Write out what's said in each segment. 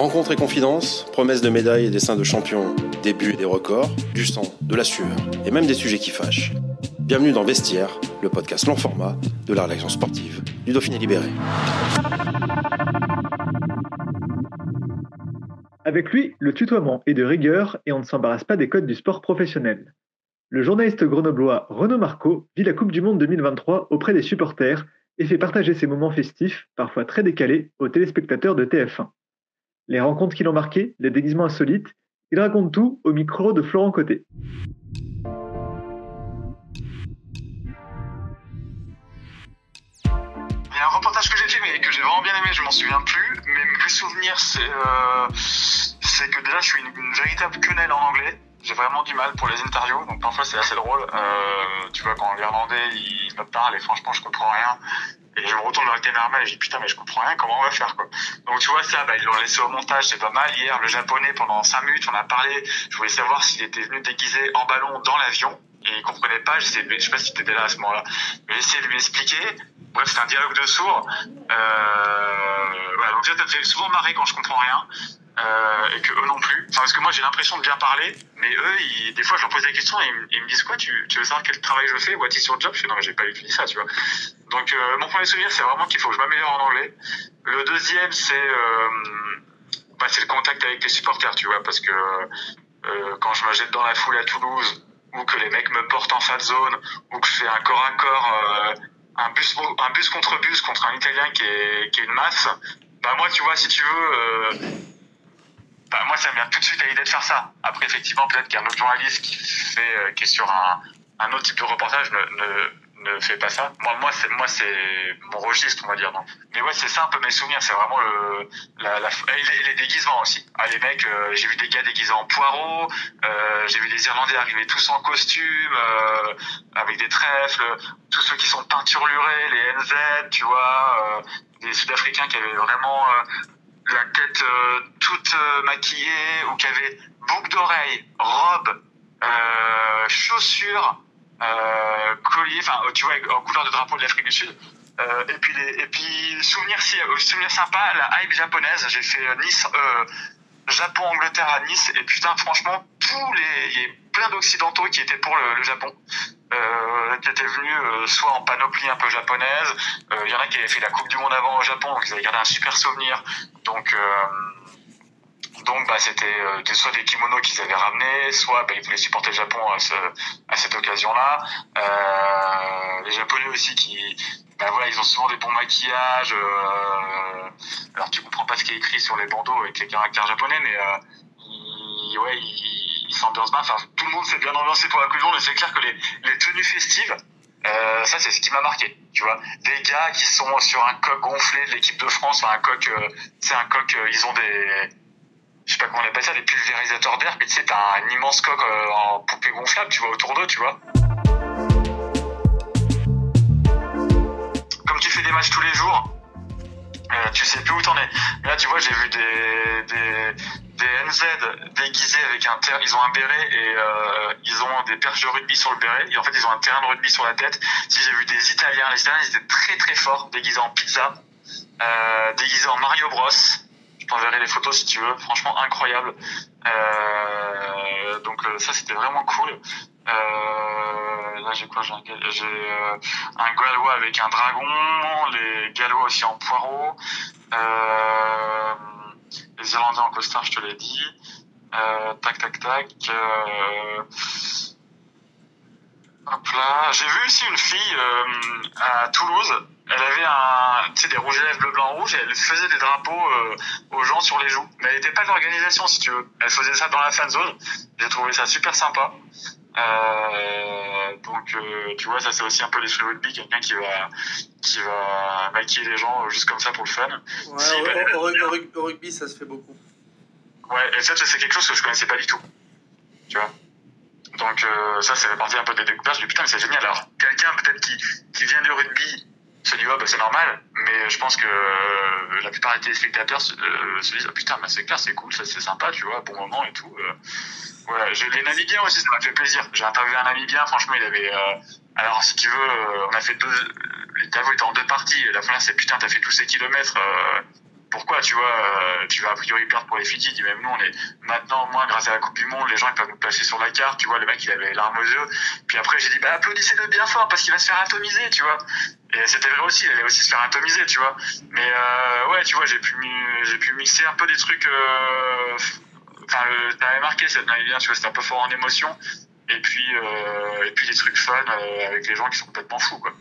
Rencontres et confidences, promesses de médailles et dessins de champions, des buts et des records, du sang, de la sueur et même des sujets qui fâchent. Bienvenue dans Vestiaire, le podcast long format de la rédaction sportive du Dauphiné Libéré. Avec lui, le tutoiement est de rigueur et on ne s'embarrasse pas des codes du sport professionnel. Le journaliste grenoblois Renaud Marco vit la Coupe du Monde 2023 auprès des supporters et fait partager ses moments festifs, parfois très décalés, aux téléspectateurs de TF1. Les rencontres qui l'ont marqué, les déguisements insolites, il raconte tout au micro de Florent Côté. Il y a un reportage que j'ai fait mais que j'ai vraiment bien aimé, je m'en souviens plus, mais mes souvenirs c'est euh, que déjà je suis une, une véritable quenelle en anglais. J'ai vraiment du mal pour les interviews, donc parfois c'est assez drôle. Euh, tu vois, quand l'Irlandais il me parle et franchement je comprends rien. Et je me retourne vers le caméraman et je dis putain mais je comprends rien, comment on va faire quoi. Donc tu vois ça, bah, ils l'ont laissé au montage, c'est pas mal. Hier le japonais pendant 5 minutes on a parlé, je voulais savoir s'il était venu déguisé en ballon dans l'avion et il comprenait pas, je sais, je sais pas si t'étais là à ce moment-là, mais essayé de lui expliquer. Bref, c'est un dialogue de sourds. Euh, voilà, donc ça, ça fait souvent marrer quand je comprends rien. Euh, et que eux non plus. Enfin, parce que moi j'ai l'impression de bien parler, mais eux, des fois je leur pose des questions et ils, me- disent quoi tu, tu veux savoir quel travail je fais? What is your job? Je fais non mais j'ai pas étudié ça, tu vois. Donc euh, mon premier souvenir c'est vraiment qu'il faut que je m'améliore en anglais. Le deuxième c'est euh, bah, c'est le contact avec les supporters, tu vois, parce que quand je me jette dans la foule à Toulouse ou que les mecs me portent en fat zone ou que je fais un corps à corps un bus un bus contre bus contre un Italien qui est qui est une masse, bah moi tu vois si tu veux bah, moi, ça me vient tout de suite à l'idée de faire ça. Après, effectivement, peut-être qu'un autre journaliste qui fait, euh, qui est sur un, un autre type de reportage ne, ne, ne fait pas ça. Moi, moi, c'est, moi, c'est mon registre, on va dire. Non. Mais ouais, c'est ça un peu mes souvenirs. C'est vraiment le, la, la, les déguisements aussi. Ah, les mecs, euh, j'ai vu des gars déguisés en poireaux. Euh, j'ai vu des Irlandais arriver tous en costume, euh, avec des trèfles. Tous ceux qui sont peinturlurés, les NZ, tu vois, euh, des Sud-Africains qui avaient vraiment euh, la tête euh, toute euh, maquillée ou qui avait boucle d'oreille, robe, euh, chaussures, euh, collier, enfin tu vois en couleur de drapeau de l'Afrique du Sud. Et puis et puis souvenir si souvenir sympa, la hype japonaise. J'ai fait Nice, Japon, Angleterre à Nice et putain franchement tous les il y a plein d'occidentaux qui étaient pour le, Japon. Qui étaient venus soit en panoplie un peu japonaise, il y en a qui avaient fait la Coupe du Monde avant au Japon, donc ils avaient gardé un super souvenir. Donc donc bah c'était euh, soit des kimonos qu'ils avaient ramenés, soit bah, ils voulaient supporter le Japon à, ce, à cette occasion-là. Euh, les Japonais aussi qui bah voilà ils ont souvent des bons maquillages. euh, alors tu comprends pas ce qui est écrit sur les bandeaux avec les caractères japonais, mais euh, ils, ouais ils, ils s'ambiancent bien. Enfin tout le monde s'est bien ambiancé pour la Coupe du Monde, c'est clair que les, les tenues festives euh, ça c'est ce qui m'a marqué tu vois des gars qui sont sur un coq gonflé de l'équipe de France enfin un coq euh, c'est un coq euh, ils ont des je sais pas comment on appelle ça des pulvérisateurs d'air mais tu sais t'as un immense coq euh, en poupée gonflable tu vois autour d'eux tu vois. Comme tu fais des matchs tous les jours euh, tu sais plus où t'en es. Là tu vois j'ai vu des, des des NZ déguisés avec un ter- ils ont un béret et euh, ils ont des perches de rugby sur le béret. Et en fait ils ont un terrain de rugby sur la tête. Si j'ai vu des Italiens les Italiens ils étaient très très forts déguisés en pizza euh, déguisés en Mario Bros t'enverrai les photos si tu veux franchement incroyable euh, donc euh, ça c'était vraiment cool euh, là j'ai quoi? J'ai un, euh, un gallois avec un dragon les gallois aussi en poireau euh, les Irlandais en costard, je te l'ai dit. Euh, tac, tac, tac. Hop là. J'ai vu aussi une fille à Toulouse. Elle avait un, tu sais, des rouges à lèvres bleu, blanc, rouge et elle faisait des drapeaux euh, aux gens sur les joues. Mais elle n'était pas de l'organisation, si tu veux. Elle faisait ça dans la fan zone. J'ai trouvé ça super sympa. Euh, donc, euh, tu vois, ça c'est aussi un peu l'esprit rugby, quelqu'un qui va, qui va maquiller les gens juste comme ça pour le fun. Ouais, Si, au, bah, au- au rug- au rug- au rugby, ça se fait beaucoup. Ouais, et ça, c'est quelque chose que je connaissais pas du tout. Tu vois. Donc, euh, ça, c'est fait partie un peu des découvertes. Je me dis, putain, mais c'est génial. Alors, quelqu'un peut-être qui, qui vient du rugby se dit, ouais, bah, c'est normal. Mais je pense que euh, la plupart des téléspectateurs se, euh, se disent, oh, putain, c'est clair, c'est cool, c'est sympa, tu vois, bon moment et tout. Euh, voilà, j'ai les Namibiens aussi, ça m'a fait plaisir. J'ai interviewé un Namibien, franchement, il avait. euh, alors, si tu veux, euh, on a fait deux. L'interview était en deux parties. La première, c'est putain, t'as fait tous ces kilomètres. euh, pourquoi, tu vois, euh, tu vas a priori perdre pour les Fidji. Dit, même nous, on est maintenant, moi, grâce à la Coupe du Monde, les gens, ils peuvent nous placer sur la carte. Tu vois, le mec, il avait les larmes aux yeux. Puis après, j'ai dit, bah, applaudissez-le bien fort parce qu'il va se faire atomiser, tu vois. Et c'était vrai aussi, il allait aussi se faire atomiser, tu vois. Mais euh, ouais, tu vois, j'ai pu, j'ai pu mixer un peu des trucs. Euh, enfin, le- t'avais marqué cette Namibien, tu vois, c'était un peu fort en émotion. Et puis, euh, et puis des trucs fun euh, avec les gens qui sont complètement fous, quoi.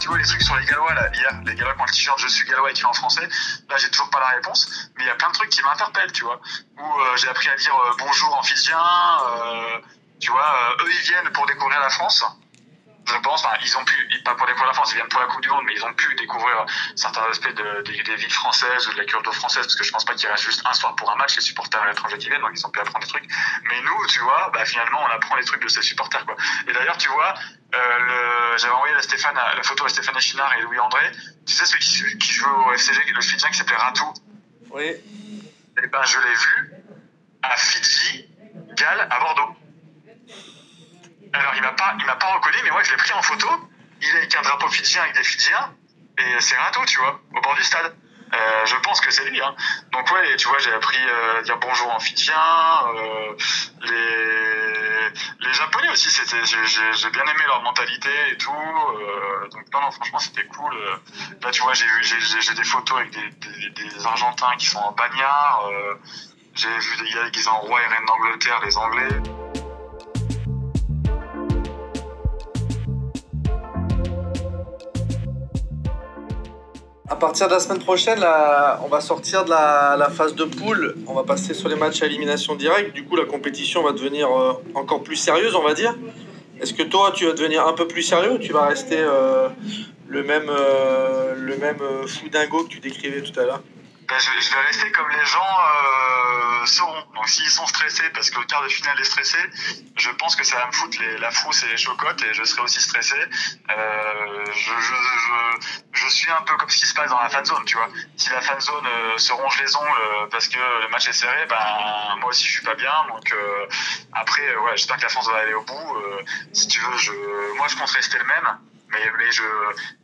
Tu vois, les trucs sur les Gallois, là, hier, les Gallois qui ont le t-shirt Je suis Gallois écrit en français, là, j'ai toujours pas la réponse, mais il y a plein de trucs qui m'interpellent, tu vois. Où euh, j'ai appris à dire euh, bonjour en fidjien, euh, tu vois, euh, eux, ils viennent pour découvrir la France. Je pense, enfin, ils ont pu, pas pour découvrir la France, ils viennent pour la Coupe du Monde, mais ils ont pu découvrir certains aspects de- des, des villes françaises ou de la culture française, parce que je pense pas qu'il reste juste un soir pour un match, les supporters à l'étranger qui viennent, donc ils ont pu apprendre des trucs. Mais nous, tu vois, bah, finalement, on apprend les trucs de ces supporters, quoi. Et d'ailleurs, tu vois, euh, j'avais envoyé la, Stéphane, la photo à Stéphane Echinard et Louis André. Tu sais, celui qui, qui joue au FCG, le Fidjien qui s'appelait Ratou. Oui. Eh ben, je l'ai vu à Fidji, Galles, à Bordeaux. Alors, il m'a pas, il m'a pas reconnu, mais moi, je l'ai pris en photo. Il est avec un drapeau fidjien avec des Fidjiens, et c'est Rato, tu vois, au bord du stade. Euh, je pense que c'est lui. Hein. Donc ouais, tu vois, j'ai appris euh, à dire bonjour en fidjien. Euh, les, les japonais aussi, c'était, j'ai, bien aimé leur mentalité et tout. Euh, donc non, non, franchement, c'était cool. Euh, Là, tu vois, j'ai vu, j'ai, des photos avec des, des, des Argentins qui sont en bagnard. Euh, j'ai vu des gars qui sont en roi et reine d'Angleterre, les Anglais. Partir de la semaine prochaine, on va sortir de la, phase de poule. On va passer sur les matchs à élimination directe. Du coup, la compétition va devenir euh, encore plus sérieuse, on va dire. Est-ce que toi, tu vas devenir un peu plus sérieux ou tu vas rester euh, le même, euh, le même fou dingo que tu décrivais tout à l'heure? Ben, je, je vais rester comme les gens euh, seront. Donc s'ils sont stressés parce que le quart de finale est stressé, je pense que ça va me foutre les, la frousse et les chocottes et je serai aussi stressé. Euh, je, je, je, suis un peu comme ce qui se passe dans la fan zone, tu vois. Si la fan zone euh, se ronge les ongles euh, parce que le match est serré, ben moi aussi je suis pas bien. Donc euh, après, ouais, j'espère que la France va aller au bout. Si tu veux, je, moi je compte rester le même. Mais, mais je,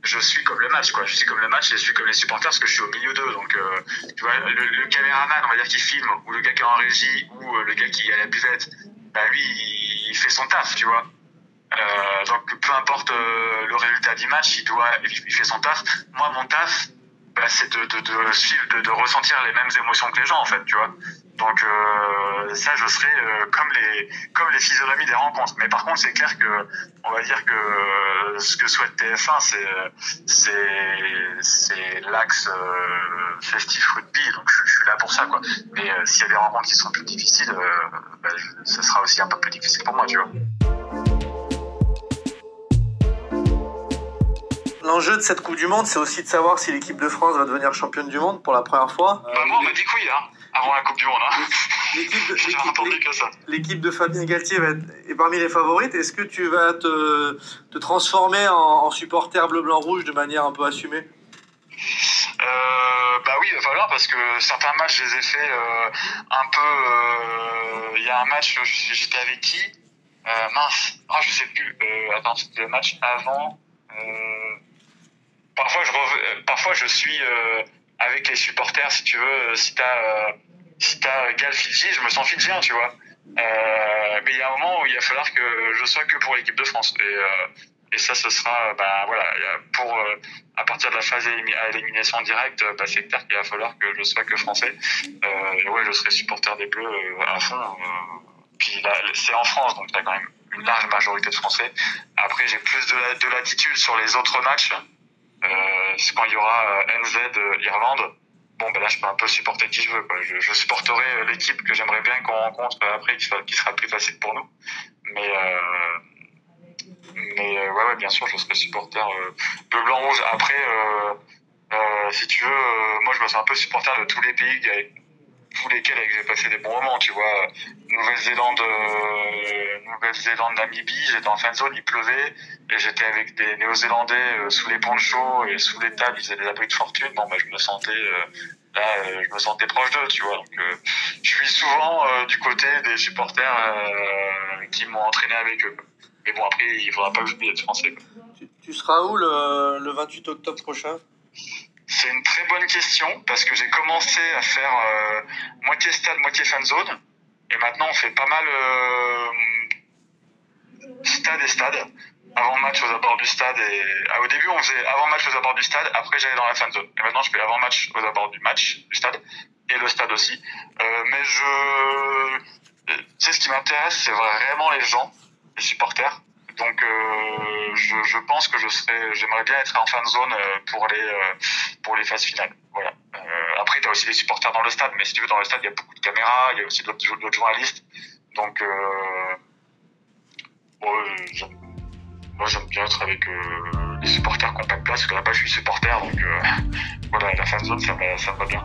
je suis comme le match, quoi. Je suis comme le match et je suis comme les supporters parce que je suis au milieu d'eux. Donc, euh, tu vois, le, caméraman, on va dire, qui filme, ou le gars qui est en régie, ou euh, le gars qui est à la buvette, bah lui, il, fait son taf, tu vois. Euh, donc, peu importe le résultat du match, il doit, il fait son taf. Moi, mon taf, bah, c'est de, de, suivre, de, ressentir les mêmes émotions que les gens, en fait, tu vois. Donc ça, je serai comme les comme les physionomies des rencontres. Mais par contre, c'est clair que on va dire que ce que souhaite TF1, c'est c'est l'axe euh, festif rugby. Donc je, je, suis là pour ça, quoi. Mais euh, s'il y a des rencontres qui seront plus difficiles, euh, je, ça sera aussi un peu plus difficile pour moi, tu vois. L'enjeu de cette Coupe du Monde, c'est aussi de savoir si l'équipe de France va devenir championne du monde pour la première fois. Bah, moi, on m'a dit que oui, hein, avant la Coupe du Monde. Hein. L'équipe de, Fabien Galtier va être, est parmi les favorites. Est-ce que tu vas te, te transformer en, en, supporter bleu-blanc-rouge de manière un peu assumée? Euh, Bah oui, il va falloir parce que certains matchs, je les ai fait euh, un peu. Il euh, y a un match, j'étais avec qui? Mince, ah, je sais plus. Attends, c'était le match avant. Parfois je rev... parfois je suis avec les supporters si tu veux si t'as si t'as Gal Fidji je me sens fidjien tu vois euh, mais il y a un moment où il va falloir que je sois que pour l'équipe de France et euh, et ça ce sera bah voilà pour euh, à partir de la phase à élimination directe bah, c'est clair qu'il va falloir que je sois que français euh, et ouais je serai supporter des bleus euh, à fond puis là c'est en France donc t'as quand même une large majorité de Français. Après, j'ai plus de, de latitude sur les autres matchs. Euh, quand il y aura NZ euh, Irlande. Bon, ben là, je peux un peu supporter qui je veux. Je, supporterai l'équipe que j'aimerais bien qu'on rencontre après, qui, qui sera plus facile pour nous. Mais, euh, mais euh, ouais, ouais, bien sûr, je serai supporter euh, bleu, blanc, rouge. Après, euh, euh, si tu veux, euh, moi, je me sens un peu supporter de tous les pays tous lesquels j'ai passé des bons moments, tu vois. Nouvelle-Zélande, euh, Nouvelle-Zélande, Namibie, j'étais en fin de zone, il pleuvait, et j'étais avec des Néo-Zélandais euh, sous les ponchos et sous les tables, ils faisaient des abris de fortune. Bon, bah, je me sentais euh, là, je me sentais proche d'eux, tu vois. Donc, je suis souvent du côté des supporters qui m'ont entraîné avec eux. Mais bon, après, il faudra pas que j'oublie d'être français. Tu, tu seras où le, le 28 octobre prochain? C'est une très bonne question parce que j'ai commencé à faire euh, moitié stade, moitié fan zone. Et maintenant, on fait pas mal euh, stade et stade. Avant le match aux abords du stade et ah, au début on faisait avant match aux abords du stade, après j'allais dans la fan zone. Et maintenant je fais avant match aux abords du match du stade et le stade aussi. Euh, mais je, tu sais ce qui m'intéresse, c'est vraiment les gens, les supporters. Donc euh, je, je pense que je serais, j'aimerais bien être en fan zone euh, pour les euh, pour les phases finales. Voilà. Euh, après t'as aussi les supporters dans le stade, mais si tu veux dans le stade il y a beaucoup de caméras, il y a aussi d'autres journalistes. Donc euh, j'aime- moi j'aime bien être avec euh, les supporters qui ont pas de place, parce que là-bas je suis supporter, donc voilà, la fan zone ça me va bien.